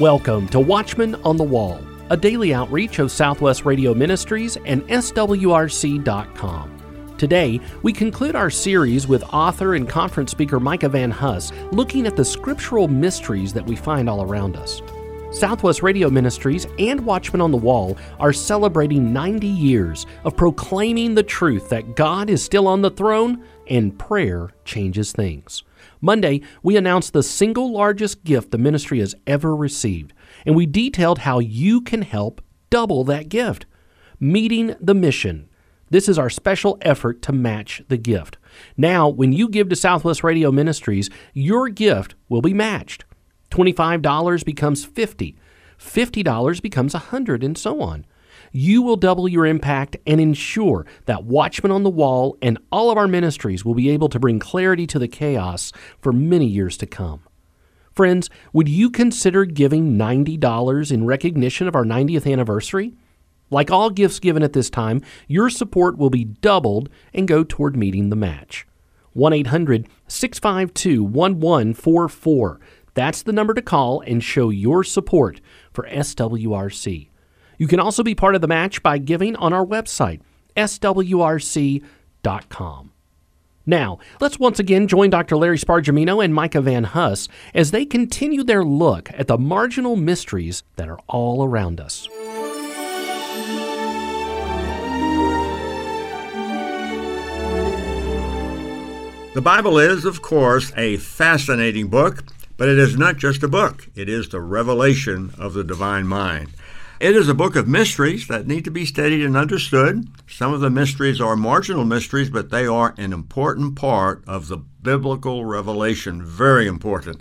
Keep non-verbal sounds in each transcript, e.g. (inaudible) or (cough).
Welcome to Watchmen on the Wall, a daily outreach of Southwest Radio Ministries and SWRC.com. Today, we conclude our series with author and conference speaker Micah Van Huss, looking at the scriptural mysteries that we find all around us. Southwest Radio Ministries and Watchmen on the Wall are celebrating 90 years of proclaiming the truth that God is still on the throne and prayer changes things. Monday, we announced the single largest gift the ministry has ever received, and we detailed how you can help double that gift. Meeting the mission. This is our special effort to match the gift. Now, when you give to Southwest Radio Ministries, your gift will be matched. $25 becomes 50, $50 becomes 100 and so on you will double your impact and ensure that Watchmen on the Wall and all of our ministries will be able to bring clarity to the chaos for many years to come. Friends, would you consider giving $90 in recognition of our 90th anniversary? Like all gifts given at this time, your support will be doubled and go toward meeting the match. 1 800 652 1144. That's the number to call and show your support for SWRC. You can also be part of the match by giving on our website, swrc.com. Now, let's once again join Dr. Larry Spargimino and Micah Van Huss as they continue their look at the marginal mysteries that are all around us. The Bible is, of course, a fascinating book, but it is not just a book. It is the revelation of the divine mind. It is a book of mysteries that need to be studied and understood. Some of the mysteries are marginal mysteries, but they are an important part of the biblical revelation. Very important.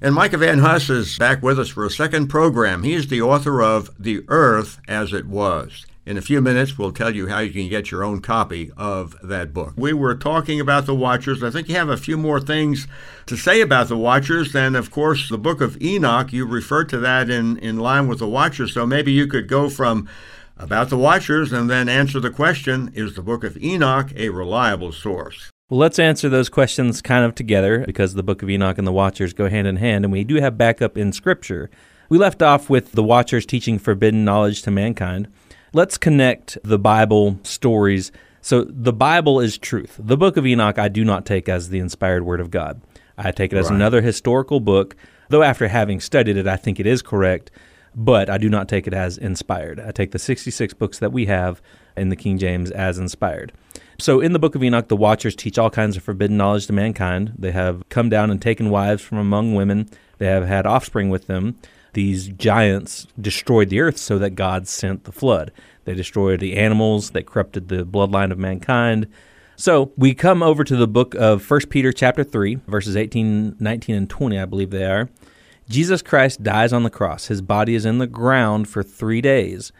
And Micah Van Huss is back with us for a second program. He is the author of The Earth as It Was. In a few minutes, we'll tell you how you can get your own copy of that book. We were talking about the Watchers. I think you have a few more things to say about the Watchers. And of course, the book of Enoch, you referred to that in, in line with the Watchers. So maybe you could go from about the Watchers and then answer the question Is the book of Enoch a reliable source? Well, let's answer those questions kind of together because the book of Enoch and the Watchers go hand in hand, and we do have backup in Scripture. We left off with the Watchers teaching forbidden knowledge to mankind. Let's connect the Bible stories. So, the Bible is truth. The book of Enoch, I do not take as the inspired word of God. I take it as right. another historical book, though after having studied it, I think it is correct, but I do not take it as inspired. I take the 66 books that we have in the King James as inspired. So, in the book of Enoch, the Watchers teach all kinds of forbidden knowledge to mankind. They have come down and taken wives from among women, they have had offspring with them these giants destroyed the earth so that God sent the flood. They destroyed the animals that corrupted the bloodline of mankind. So we come over to the book of 1 Peter chapter 3, verses 18, 19, and 20, I believe they are. Jesus Christ dies on the cross. His body is in the ground for three days.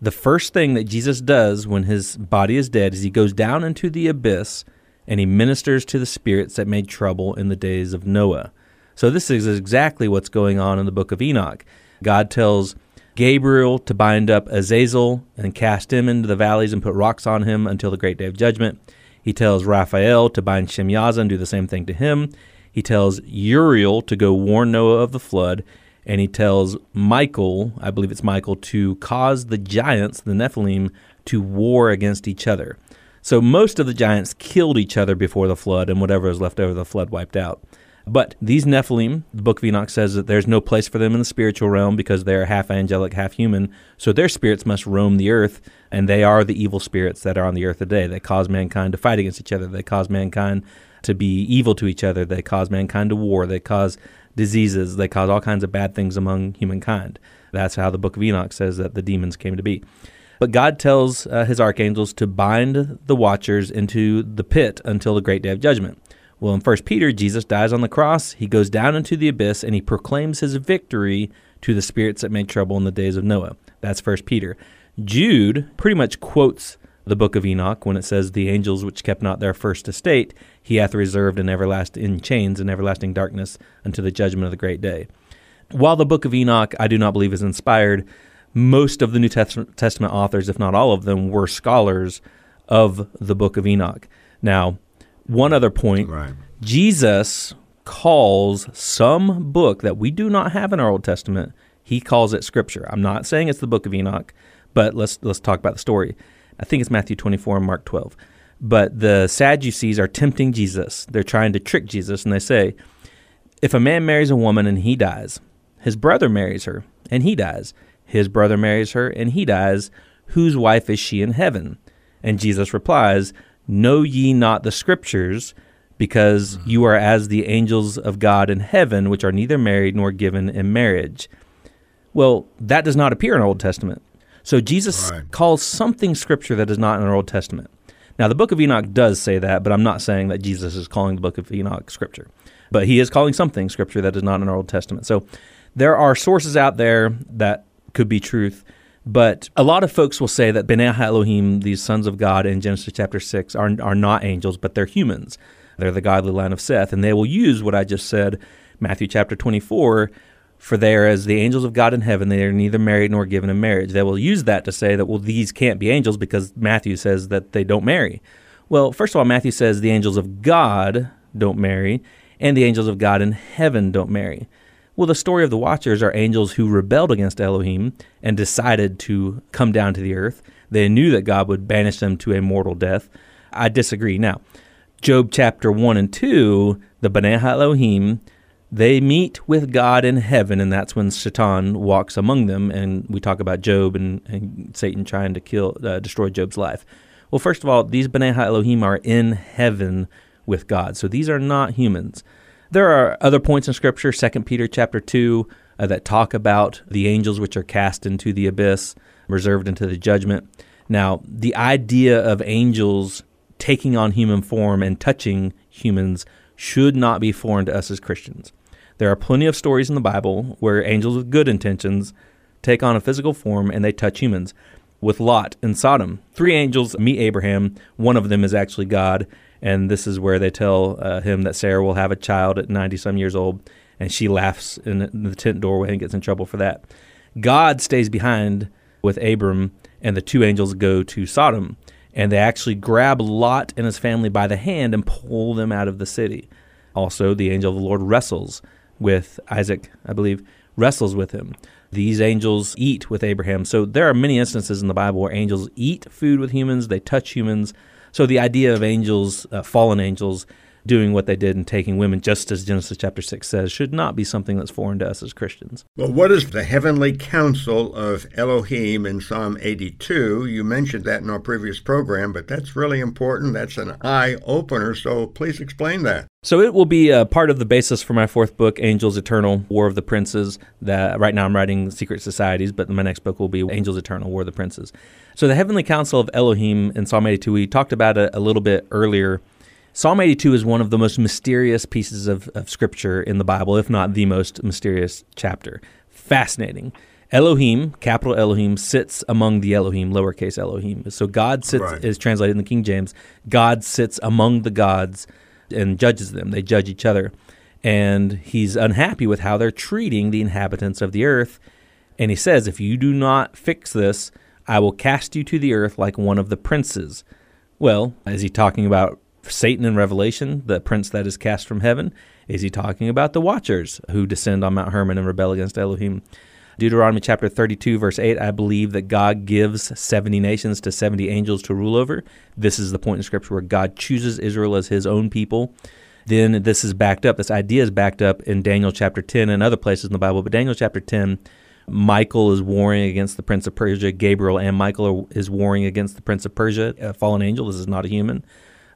The first thing that Jesus does when his body is dead is he goes down into the abyss and he ministers to the spirits that made trouble in the days of Noah. So this is exactly what's going on in the book of Enoch. God tells Gabriel to bind up Azazel and cast him into the valleys and put rocks on him until the great day of judgment. He tells Raphael to bind Shemyaza and do the same thing to him. He tells Uriel to go warn Noah of the flood. And he tells Michael, I believe it's Michael, to cause the giants, the Nephilim, to war against each other. So most of the giants killed each other before the flood, and whatever was left over, the flood wiped out. But these Nephilim, the book of Enoch says that there's no place for them in the spiritual realm because they're half angelic, half human. So their spirits must roam the earth, and they are the evil spirits that are on the earth today. They cause mankind to fight against each other. They cause mankind to be evil to each other. They cause mankind to war. They cause diseases. They cause all kinds of bad things among humankind. That's how the book of Enoch says that the demons came to be. But God tells uh, his archangels to bind the watchers into the pit until the great day of judgment. Well, in 1 Peter, Jesus dies on the cross, he goes down into the abyss, and he proclaims his victory to the spirits that made trouble in the days of Noah. That's 1 Peter. Jude pretty much quotes the book of Enoch when it says, The angels which kept not their first estate, he hath reserved in everlasting in chains and everlasting darkness unto the judgment of the great day. While the book of Enoch I do not believe is inspired, most of the New Testament authors, if not all of them, were scholars of the book of Enoch. Now, one other point right. Jesus calls some book that we do not have in our Old Testament He calls it Scripture. I'm not saying it's the book of Enoch, but let's let's talk about the story. I think it's Matthew 24 and Mark 12. But the Sadducees are tempting Jesus. They're trying to trick Jesus, and they say, if a man marries a woman and he dies, his brother marries her and he dies, his brother marries her and he dies, whose wife is she in heaven? And Jesus replies, Know ye not the scriptures, because mm-hmm. you are as the angels of God in heaven, which are neither married nor given in marriage. Well, that does not appear in the Old Testament. So Jesus right. calls something scripture that is not in our Old Testament. Now, the book of Enoch does say that, but I'm not saying that Jesus is calling the book of Enoch scripture. But he is calling something scripture that is not in our Old Testament. So there are sources out there that could be truth. But a lot of folks will say that B'nai Elohim, these sons of God in Genesis chapter 6, are, are not angels, but they're humans. They're the godly line of Seth. And they will use what I just said, Matthew chapter 24, for they are as the angels of God in heaven. They are neither married nor given in marriage. They will use that to say that, well, these can't be angels because Matthew says that they don't marry. Well, first of all, Matthew says the angels of God don't marry, and the angels of God in heaven don't marry. Well, the story of the Watchers are angels who rebelled against Elohim and decided to come down to the earth. They knew that God would banish them to a mortal death. I disagree. Now, Job chapter 1 and 2, the B'nai Elohim, they meet with God in heaven, and that's when Satan walks among them. And we talk about Job and, and Satan trying to kill, uh, destroy Job's life. Well, first of all, these B'nai Elohim are in heaven with God. So these are not humans. There are other points in Scripture, 2 Peter chapter 2, uh, that talk about the angels which are cast into the abyss, reserved into the judgment. Now, the idea of angels taking on human form and touching humans should not be foreign to us as Christians. There are plenty of stories in the Bible where angels with good intentions take on a physical form and they touch humans. With Lot in Sodom, three angels meet Abraham. One of them is actually God, and this is where they tell uh, him that Sarah will have a child at 90 some years old, and she laughs in the tent doorway and gets in trouble for that. God stays behind with Abram, and the two angels go to Sodom, and they actually grab Lot and his family by the hand and pull them out of the city. Also, the angel of the Lord wrestles with Isaac, I believe, wrestles with him. These angels eat with Abraham. So there are many instances in the Bible where angels eat food with humans, they touch humans, so the idea of angels, uh, fallen angels, doing what they did and taking women, just as Genesis chapter 6 says, should not be something that's foreign to us as Christians. Well, what is the heavenly council of Elohim in Psalm 82? You mentioned that in our previous program, but that's really important. That's an eye opener, so please explain that. So it will be a part of the basis for my fourth book, Angels Eternal, War of the Princes. That right now I'm writing Secret Societies, but my next book will be Angels Eternal, War of the Princes. So the Heavenly Council of Elohim in Psalm 82, we talked about it a little bit earlier. Psalm 82 is one of the most mysterious pieces of, of scripture in the Bible, if not the most mysterious chapter. Fascinating. Elohim, capital Elohim, sits among the Elohim, lowercase Elohim. So God sits, right. is translated in the King James. God sits among the gods and judges them. They judge each other. And he's unhappy with how they're treating the inhabitants of the earth. And he says, If you do not fix this, I will cast you to the earth like one of the princes. Well, is he talking about Satan in Revelation, the prince that is cast from heaven? Is he talking about the watchers who descend on Mount Hermon and rebel against Elohim? Deuteronomy chapter 32, verse 8, I believe that God gives 70 nations to 70 angels to rule over. This is the point in Scripture where God chooses Israel as his own people. Then this is backed up, this idea is backed up in Daniel chapter 10 and other places in the Bible. But Daniel chapter 10, Michael is warring against the prince of Persia. Gabriel and Michael are, is warring against the prince of Persia, a fallen angel. This is not a human.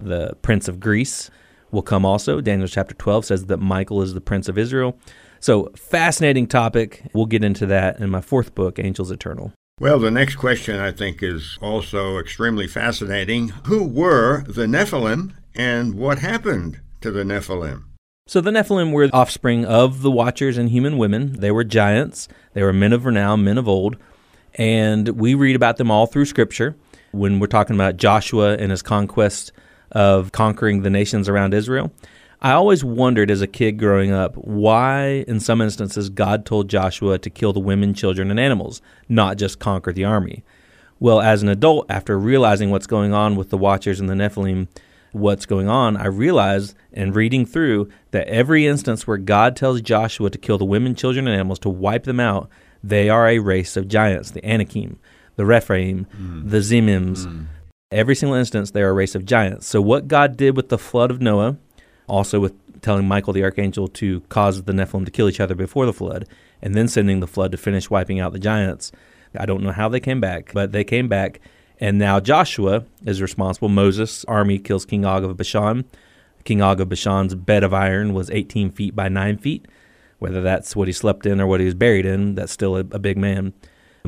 The prince of Greece will come also. Daniel chapter 12 says that Michael is the prince of Israel. So, fascinating topic. We'll get into that in my fourth book, Angels Eternal. Well, the next question I think is also extremely fascinating. Who were the Nephilim and what happened to the Nephilim? So, the Nephilim were offspring of the Watchers and human women. They were giants, they were men of renown, men of old. And we read about them all through Scripture. When we're talking about Joshua and his conquest of conquering the nations around Israel, I always wondered as a kid growing up why, in some instances, God told Joshua to kill the women, children, and animals, not just conquer the army. Well, as an adult, after realizing what's going on with the Watchers and the Nephilim, what's going on, I realized in reading through that every instance where God tells Joshua to kill the women, children, and animals, to wipe them out, They are a race of giants, the Anakim, the Rephaim, Mm. the Zemims. Every single instance, they're a race of giants. So, what God did with the flood of Noah, also with telling Michael the archangel to cause the Nephilim to kill each other before the flood, and then sending the flood to finish wiping out the giants. I don't know how they came back, but they came back. And now Joshua is responsible. Moses' army kills King Og of Bashan. King Og of Bashan's bed of iron was 18 feet by 9 feet. Whether that's what he slept in or what he was buried in, that's still a, a big man.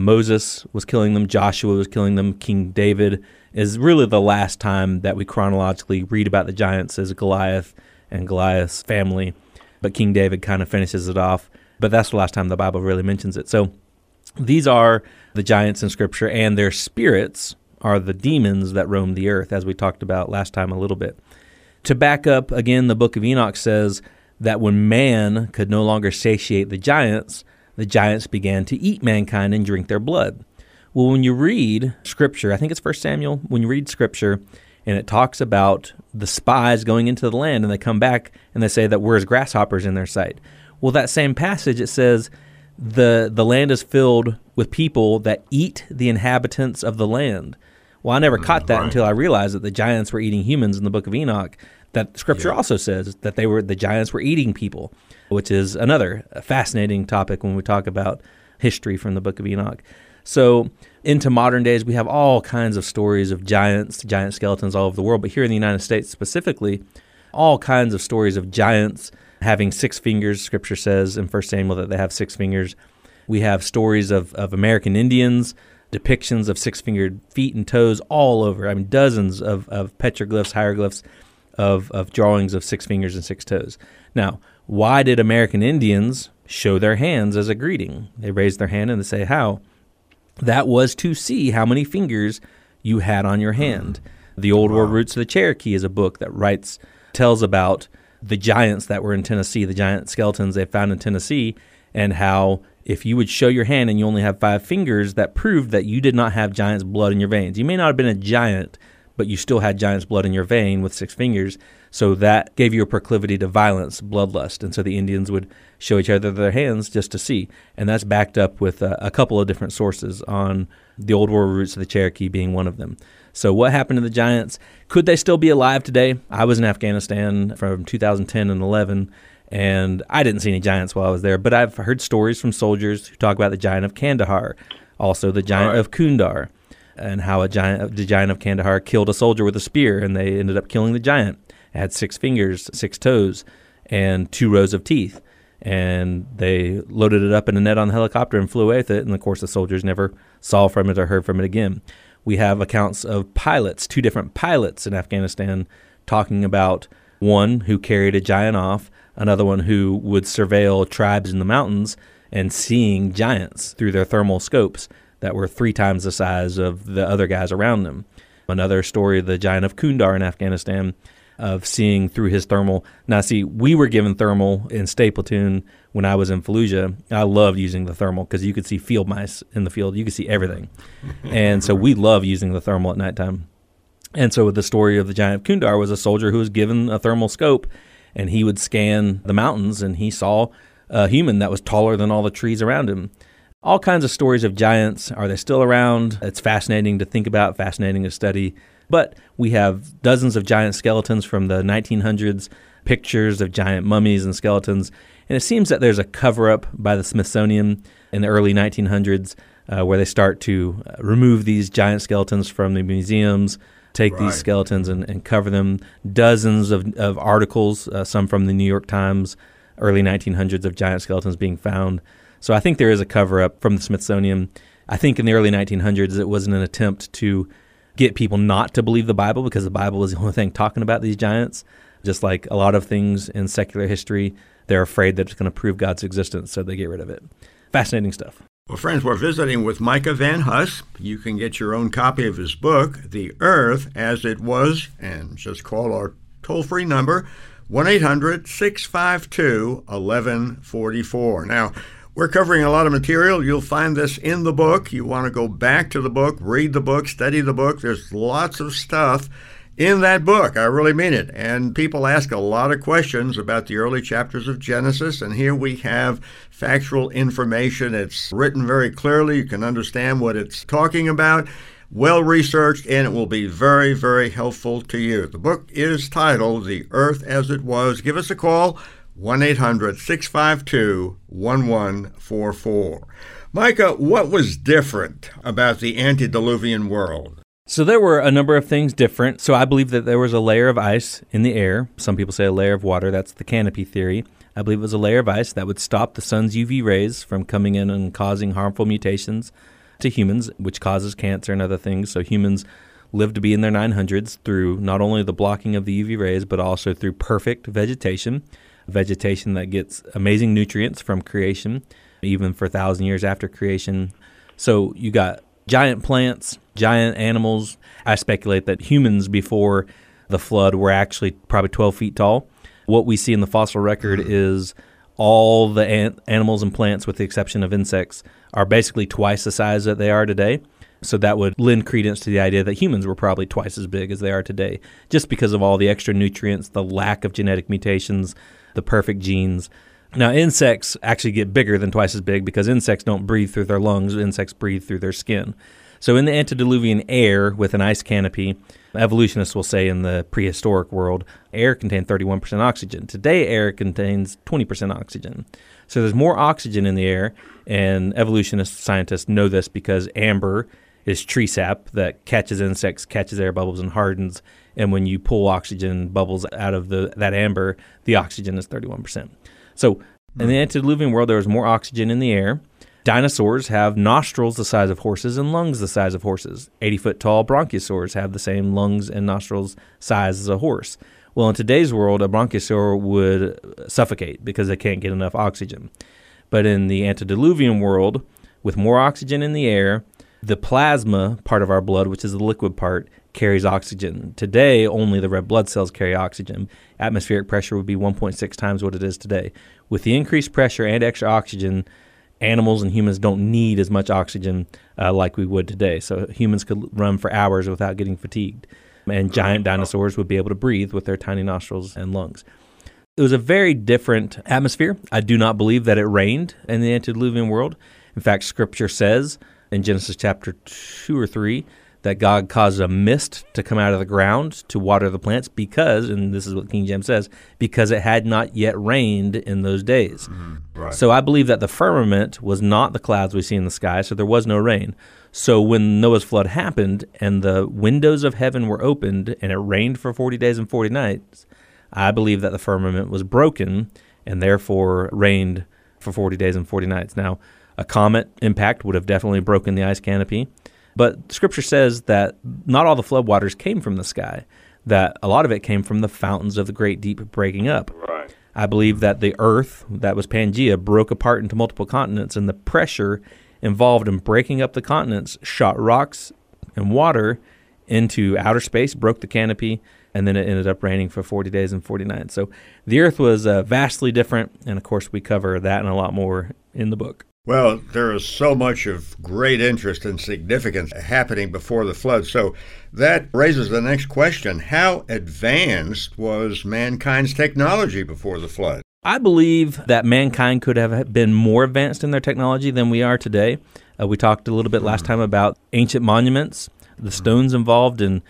Moses was killing them. Joshua was killing them. King David is really the last time that we chronologically read about the giants as Goliath and Goliath's family. But King David kind of finishes it off. But that's the last time the Bible really mentions it. So these are the giants in Scripture, and their spirits are the demons that roam the earth, as we talked about last time a little bit. To back up, again, the book of Enoch says that when man could no longer satiate the giants, the giants began to eat mankind and drink their blood. Well, when you read Scripture, I think it's First Samuel, when you read Scripture and it talks about the spies going into the land and they come back and they say that we're as grasshoppers in their sight. Well, that same passage, it says the, the land is filled with people that eat the inhabitants of the land. Well, I never mm, caught that right. until I realized that the giants were eating humans in the book of Enoch. That scripture Yeah. also says that they were the giants were eating people, which is another fascinating topic when we talk about history from the book of Enoch. So, into modern days, we have all kinds of stories of giants, giant skeletons all over the world, but here in the United States specifically, all kinds of stories of giants having six fingers. Scripture says in 1 Samuel that they have six fingers. We have stories of, of American Indians, depictions of six fingered feet and toes all over. I mean, dozens of, of petroglyphs, hieroglyphs of, of drawings of six fingers and six toes. Now, why did American Indians show their hands as a greeting? They raise their hand and they say, How? That was to see how many fingers you had on your hand. The Old World Roots of the Cherokee is a book that writes, tells about the giants that were in Tennessee, the giant skeletons they found in Tennessee, and how if you would show your hand and you only have five fingers, that proved that you did not have giant's blood in your veins. You may not have been a giant, but you still had giant's blood in your vein with six fingers. So that gave you a proclivity to violence, bloodlust. And so the Indians would show each other their hands just to see. And that's backed up with a, a couple of different sources on the old world roots of the Cherokee being one of them. So what happened to the giants? Could they still be alive today? I was in Afghanistan from 2010 and 11 and I didn't see any giants while I was there, but I've heard stories from soldiers who talk about the giant of Kandahar, also the giant Right. of Kundar, and how a giant, the giant of Kandahar killed a soldier with a spear, and they ended up killing the giant. It had six fingers, six toes, and two rows of teeth. And they loaded it up in a net on the helicopter and flew away with it. And of course, the soldiers never saw from it or heard from it again. We have accounts of pilots, two different pilots in Afghanistan, talking about one who carried a giant off, another one who would surveil tribes in the mountains and seeing giants through their thermal scopes that were three times the size of the other guys around them. Another story, the giant of Kundar in Afghanistan, of seeing through his thermal. Now, see, we were given thermal in Platoon when I was in Fallujah. I loved using the thermal because you could see field mice in the field. You could see everything. (laughs) and so we love using the thermal at nighttime. And so the story of the giant of Kundar was a soldier who was given a thermal scope and he would scan the mountains and he saw a human that was taller than all the trees around him. All kinds of stories of giants. Are they still around? It's fascinating to think about, fascinating to study. But we have dozens of giant skeletons from the 1900s, pictures of giant mummies and skeletons. And it seems that there's a cover up by the Smithsonian in the early 1900s uh, where they start to uh, remove these giant skeletons from the museums, take Right. these skeletons and, and cover them. Dozens of, of articles, uh, some from the New York Times, early 1900s, of giant skeletons being found. So I think there is a cover up from the Smithsonian. I think in the early 1900s, it wasn't an attempt to get people not to believe the Bible because the Bible is the only (laughs) thing talking about these giants. Just like a lot of things in secular history, they're afraid that it's going to prove God's existence, so they get rid of it. Fascinating stuff. Well, friends, we're visiting with Micah Van Huss. You can get your own copy of his book, The Earth as It Was, and just call our toll free number, 1 800 652 1144. Now, we're covering a lot of material. You'll find this in the book. You want to go back to the book, read the book, study the book. There's lots of stuff in that book. I really mean it. And people ask a lot of questions about the early chapters of Genesis, and here we have factual information. It's written very clearly. You can understand what it's talking about. Well researched, and it will be very, very helpful to you. The book is titled The Earth as It Was. Give us a call, 1 800 652 1144. Micah, what was different about the antediluvian world? So there were a number of things different. So I believe that there was a layer of ice in the air. Some people say a layer of water. That's the canopy theory. I believe it was a layer of ice that would stop the sun's UV rays from coming in and causing harmful mutations to humans, which causes cancer and other things. So humans live to be in their 900s through not only the blocking of the UV rays, but also through perfect vegetation, vegetation that gets amazing nutrients from creation, even for thousand years after creation. So you got giant plants, giant animals. I speculate that humans before the flood were actually probably 12 feet tall. What we see in the fossil record mm-hmm. is all the an- animals and plants, with the exception of insects, are basically twice the size that they are today. So that would lend credence to the idea that humans were probably twice as big as they are today, just because of all the extra nutrients, the lack of genetic mutations, the perfect genes. Now, insects actually get bigger than twice as big because insects don't breathe through their lungs, insects breathe through their skin. So, in the antediluvian air with an ice canopy, evolutionists will say in the prehistoric world, air contained 31% oxygen. Today, air contains 20% oxygen. So, there's more oxygen in the air, and evolutionist scientists know this because amber is tree sap that catches insects, catches air bubbles, and hardens. And when you pull oxygen bubbles out of the, that amber, the oxygen is 31%. So in the hmm. antediluvian world, there was more oxygen in the air. Dinosaurs have nostrils the size of horses and lungs the size of horses. 80 foot tall bronchiosaurs have the same lungs and nostrils size as a horse. Well, in today's world, a bronchiosaur would suffocate because they can't get enough oxygen. But in the antediluvian world, with more oxygen in the air, the plasma part of our blood, which is the liquid part, carries oxygen. Today, only the red blood cells carry oxygen. Atmospheric pressure would be 1.6 times what it is today. With the increased pressure and extra oxygen, animals and humans don't need as much oxygen uh, like we would today. So humans could run for hours without getting fatigued. And giant dinosaurs would be able to breathe with their tiny nostrils and lungs. It was a very different atmosphere. I do not believe that it rained in the antediluvian world. In fact, scripture says in Genesis chapter 2 or 3 that God caused a mist to come out of the ground to water the plants because, and this is what King James says, because it had not yet rained in those days. Mm-hmm. Right. So I believe that the firmament was not the clouds we see in the sky, so there was no rain. So when Noah's flood happened and the windows of heaven were opened and it rained for 40 days and 40 nights, I believe that the firmament was broken and therefore rained for 40 days and 40 nights. Now, a comet impact would have definitely broken the ice canopy. But Scripture says that not all the floodwaters came from the sky, that a lot of it came from the fountains of the great deep breaking up. Right. I believe that the earth, that was Pangea, broke apart into multiple continents, and the pressure involved in breaking up the continents shot rocks and water into outer space, broke the canopy, and then it ended up raining for 40 days and 40 nights. So the earth was uh, vastly different, and of course, we cover that and a lot more in the book. Well, there is so much of great interest and significance happening before the flood. So that raises the next question How advanced was mankind's technology before the flood? I believe that mankind could have been more advanced in their technology than we are today. Uh, we talked a little bit last time about ancient monuments, the stones involved in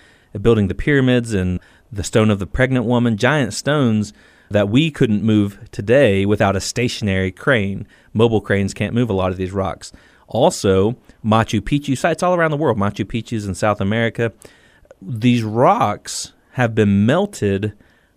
building the pyramids, and the stone of the pregnant woman, giant stones that we couldn't move today without a stationary crane. Mobile cranes can't move a lot of these rocks. Also, Machu Picchu sites all around the world, Machu Picchu's in South America, these rocks have been melted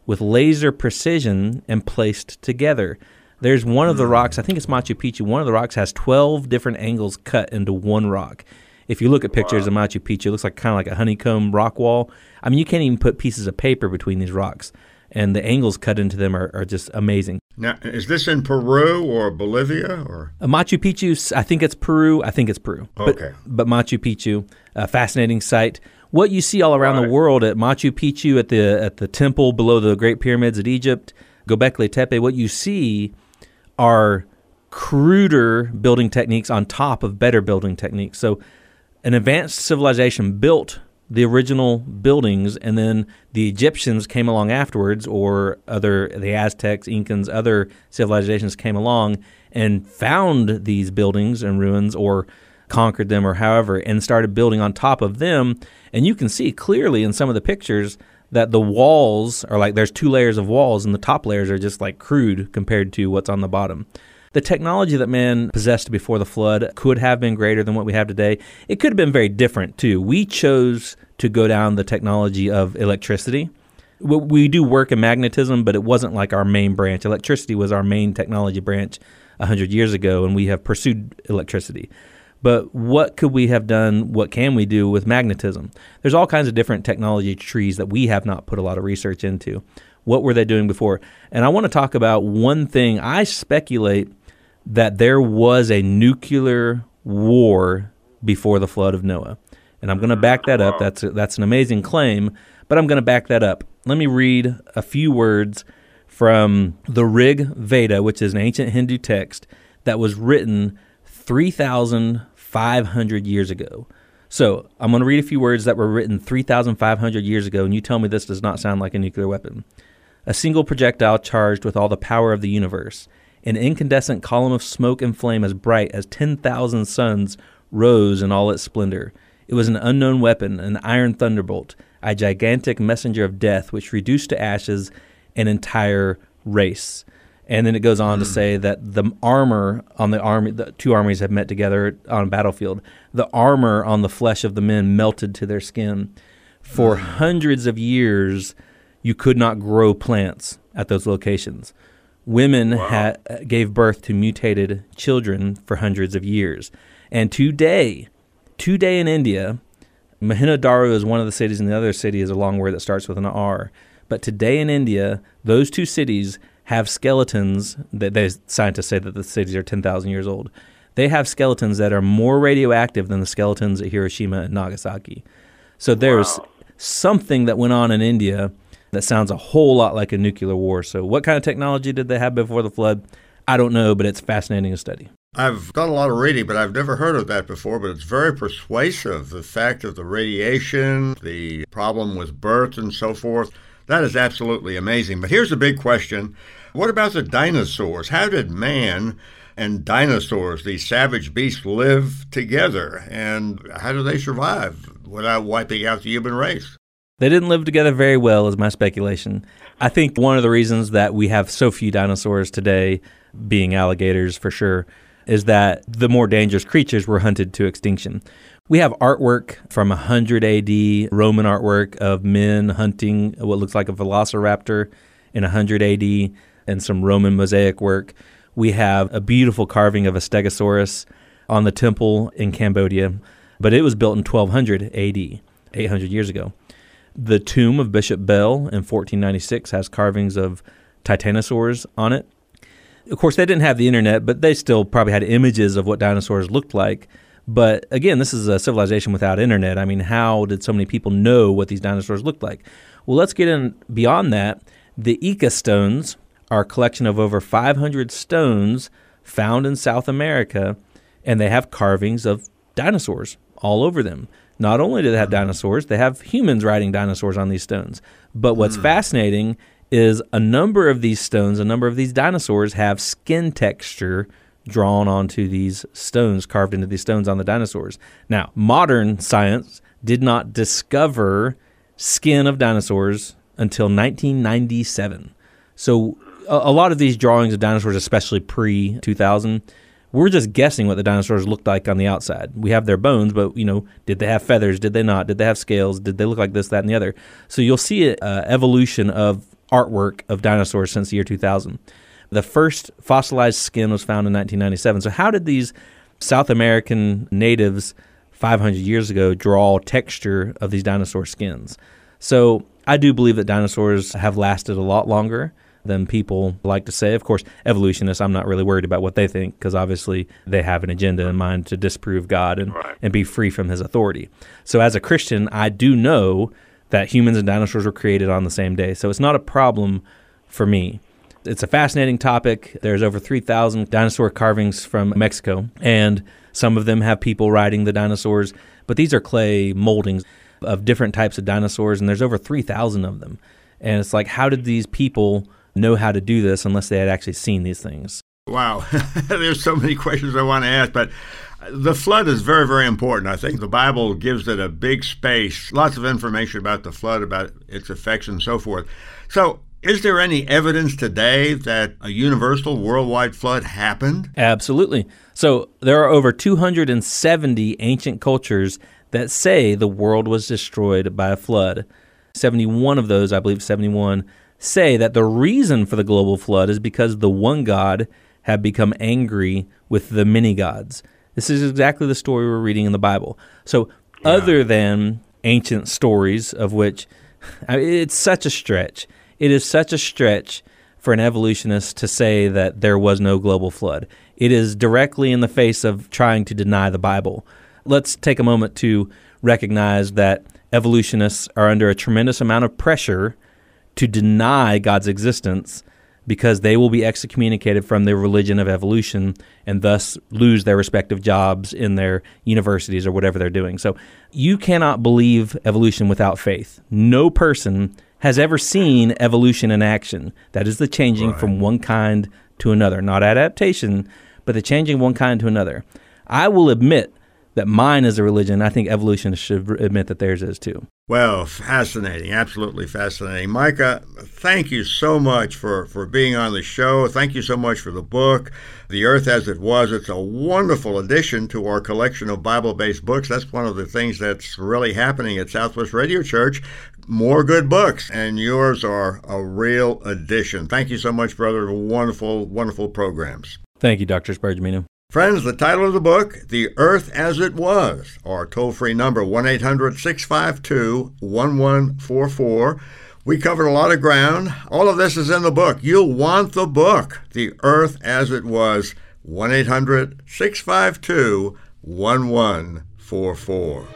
with laser precision and placed together. There's one of the hmm. rocks, I think it's Machu Picchu, one of the rocks has 12 different angles cut into one rock. If you look at pictures wow. of Machu Picchu, it looks like kind of like a honeycomb rock wall. I mean, you can't even put pieces of paper between these rocks and the angles cut into them are, are just amazing. Now, is this in Peru or Bolivia or uh, Machu Picchu? I think it's Peru. I think it's Peru. Okay, but, but Machu Picchu, a fascinating site. What you see all around right. the world at Machu Picchu, at the at the temple below the Great Pyramids at Egypt, Göbekli Tepe, what you see are cruder building techniques on top of better building techniques. So, an advanced civilization built the original buildings, and then the Egyptians came along afterwards, or other the Aztecs, Incans, other civilizations came along and found these buildings and ruins, or conquered them, or however, and started building on top of them. And you can see clearly in some of the pictures that the walls are like there's two layers of walls, and the top layers are just like crude compared to what's on the bottom. The technology that man possessed before the flood could have been greater than what we have today. It could have been very different too. We chose to go down the technology of electricity. We do work in magnetism, but it wasn't like our main branch. Electricity was our main technology branch 100 years ago, and we have pursued electricity. But what could we have done? What can we do with magnetism? There's all kinds of different technology trees that we have not put a lot of research into. What were they doing before? And I want to talk about one thing. I speculate that there was a nuclear war before the flood of Noah. And I'm going to back that up. That's a, that's an amazing claim, but I'm going to back that up. Let me read a few words from the Rig Veda, which is an ancient Hindu text that was written 3,500 years ago. So I'm going to read a few words that were written 3,500 years ago, and you tell me this does not sound like a nuclear weapon. A single projectile charged with all the power of the universe an incandescent column of smoke and flame as bright as 10,000 suns rose in all its splendor. It was an unknown weapon, an iron thunderbolt, a gigantic messenger of death which reduced to ashes an entire race. And then it goes on mm. to hmm. say that the armor on the army, the two armies have met together on a battlefield. The armor on the flesh of the men melted to their skin. For mm. hundreds of years, you could not grow plants at those locations. Women wow. ha- gave birth to mutated children for hundreds of years. And today, today in India, Mohenjo-Daro is one of the cities, and the other city is a long word that starts with an R. But today in India, those two cities have skeletons that they scientists say that the cities are 10,000 years old. They have skeletons that are more radioactive than the skeletons at Hiroshima and Nagasaki. So there's wow. something that went on in India that sounds a whole lot like a nuclear war. So, what kind of technology did they have before the flood? I don't know, but it's fascinating to study. I've done a lot of reading, but I've never heard of that before. But it's very persuasive. The fact of the radiation, the problem with birth, and so forth. That is absolutely amazing. But here's the big question What about the dinosaurs? How did man and dinosaurs, these savage beasts, live together? And how do they survive without wiping out the human race? They didn't live together very well, is my speculation. I think one of the reasons that we have so few dinosaurs today, being alligators for sure, is that the more dangerous creatures were hunted to extinction. We have artwork from 100 AD, Roman artwork of men hunting what looks like a velociraptor in 100 AD, and some Roman mosaic work. We have a beautiful carving of a stegosaurus on the temple in Cambodia, but it was built in 1200 AD, 800 years ago. The tomb of Bishop Bell in 1496 has carvings of titanosaurs on it. Of course, they didn't have the internet, but they still probably had images of what dinosaurs looked like. But again, this is a civilization without internet. I mean, how did so many people know what these dinosaurs looked like? Well, let's get in beyond that. The Ica stones are a collection of over 500 stones found in South America, and they have carvings of dinosaurs all over them. Not only do they have dinosaurs, they have humans riding dinosaurs on these stones. But what's mm. fascinating is a number of these stones, a number of these dinosaurs have skin texture drawn onto these stones, carved into these stones on the dinosaurs. Now, modern science did not discover skin of dinosaurs until 1997. So, a, a lot of these drawings of dinosaurs, especially pre 2000, we're just guessing what the dinosaurs looked like on the outside. We have their bones, but you know, did they have feathers? Did they not? Did they have scales? Did they look like this, that, and the other? So you'll see an uh, evolution of artwork of dinosaurs since the year 2000. The first fossilized skin was found in 1997. So how did these South American natives 500 years ago draw texture of these dinosaur skins? So I do believe that dinosaurs have lasted a lot longer than people like to say. Of course, evolutionists, I'm not really worried about what they think because obviously they have an agenda in mind to disprove God and, right. and be free from his authority. So, as a Christian, I do know that humans and dinosaurs were created on the same day. So, it's not a problem for me. It's a fascinating topic. There's over 3,000 dinosaur carvings from Mexico, and some of them have people riding the dinosaurs, but these are clay moldings. of different types of dinosaurs, and there's over 3,000 of them. And it's like, how did these people know how to do this unless they had actually seen these things? Wow, (laughs) there's so many questions I want to ask, but uh, the flood is very, very important. I think the Bible gives it a big space, lots of information about the flood, about its effects, and so forth. So, is there any evidence today that a universal worldwide flood happened? Absolutely. So, there are over 270 ancient cultures that say the world was destroyed by a flood. 71 of those, I believe 71, say that the reason for the global flood is because the one God had become angry with the many gods. This is exactly the story we're reading in the Bible. So, yeah. other than ancient stories, of which (laughs) I mean, it's such a stretch, it is such a stretch for an evolutionist to say that there was no global flood. It is directly in the face of trying to deny the Bible. Let's take a moment to recognize that evolutionists are under a tremendous amount of pressure to deny God's existence because they will be excommunicated from the religion of evolution and thus lose their respective jobs in their universities or whatever they're doing. So you cannot believe evolution without faith. No person has ever seen evolution in action. That is the changing right. from one kind to another, not adaptation, but the changing one kind to another. I will admit that mine is a religion. I think evolutionists should admit that theirs is too. Well, fascinating, absolutely fascinating. Micah, thank you so much for, for being on the show. Thank you so much for the book, The Earth as It Was. It's a wonderful addition to our collection of Bible based books. That's one of the things that's really happening at Southwest Radio Church. More good books, and yours are a real addition. Thank you so much, brother. Wonderful, wonderful programs. Thank you, Dr. Spargimino. Friends, the title of the book, The Earth as It Was, our toll free number, 1 800 652 1144. We covered a lot of ground. All of this is in the book. You'll want the book, The Earth as It Was, 1 800 652 1144.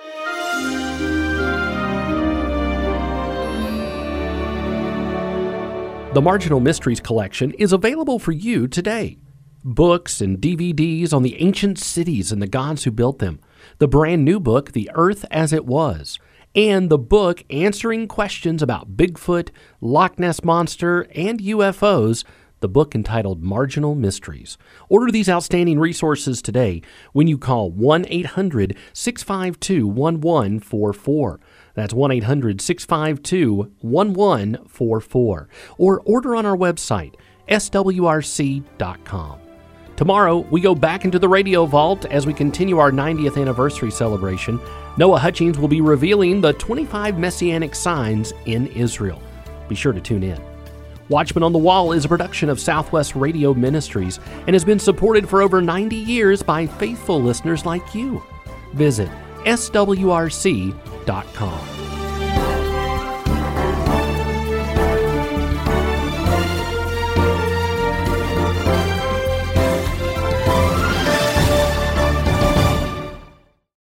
The Marginal Mysteries collection is available for you today books and DVDs on the ancient cities and the gods who built them, the brand new book, The Earth as It Was, and the book answering questions about Bigfoot, Loch Ness Monster, and UFOs, the book entitled Marginal Mysteries. Order these outstanding resources today when you call 1 800 652 1144. That's 1 800 652 1144. Or order on our website, swrc.com. Tomorrow, we go back into the radio vault as we continue our 90th anniversary celebration. Noah Hutchings will be revealing the 25 messianic signs in Israel. Be sure to tune in. Watchman on the Wall is a production of Southwest Radio Ministries and has been supported for over 90 years by faithful listeners like you. Visit swrc.com.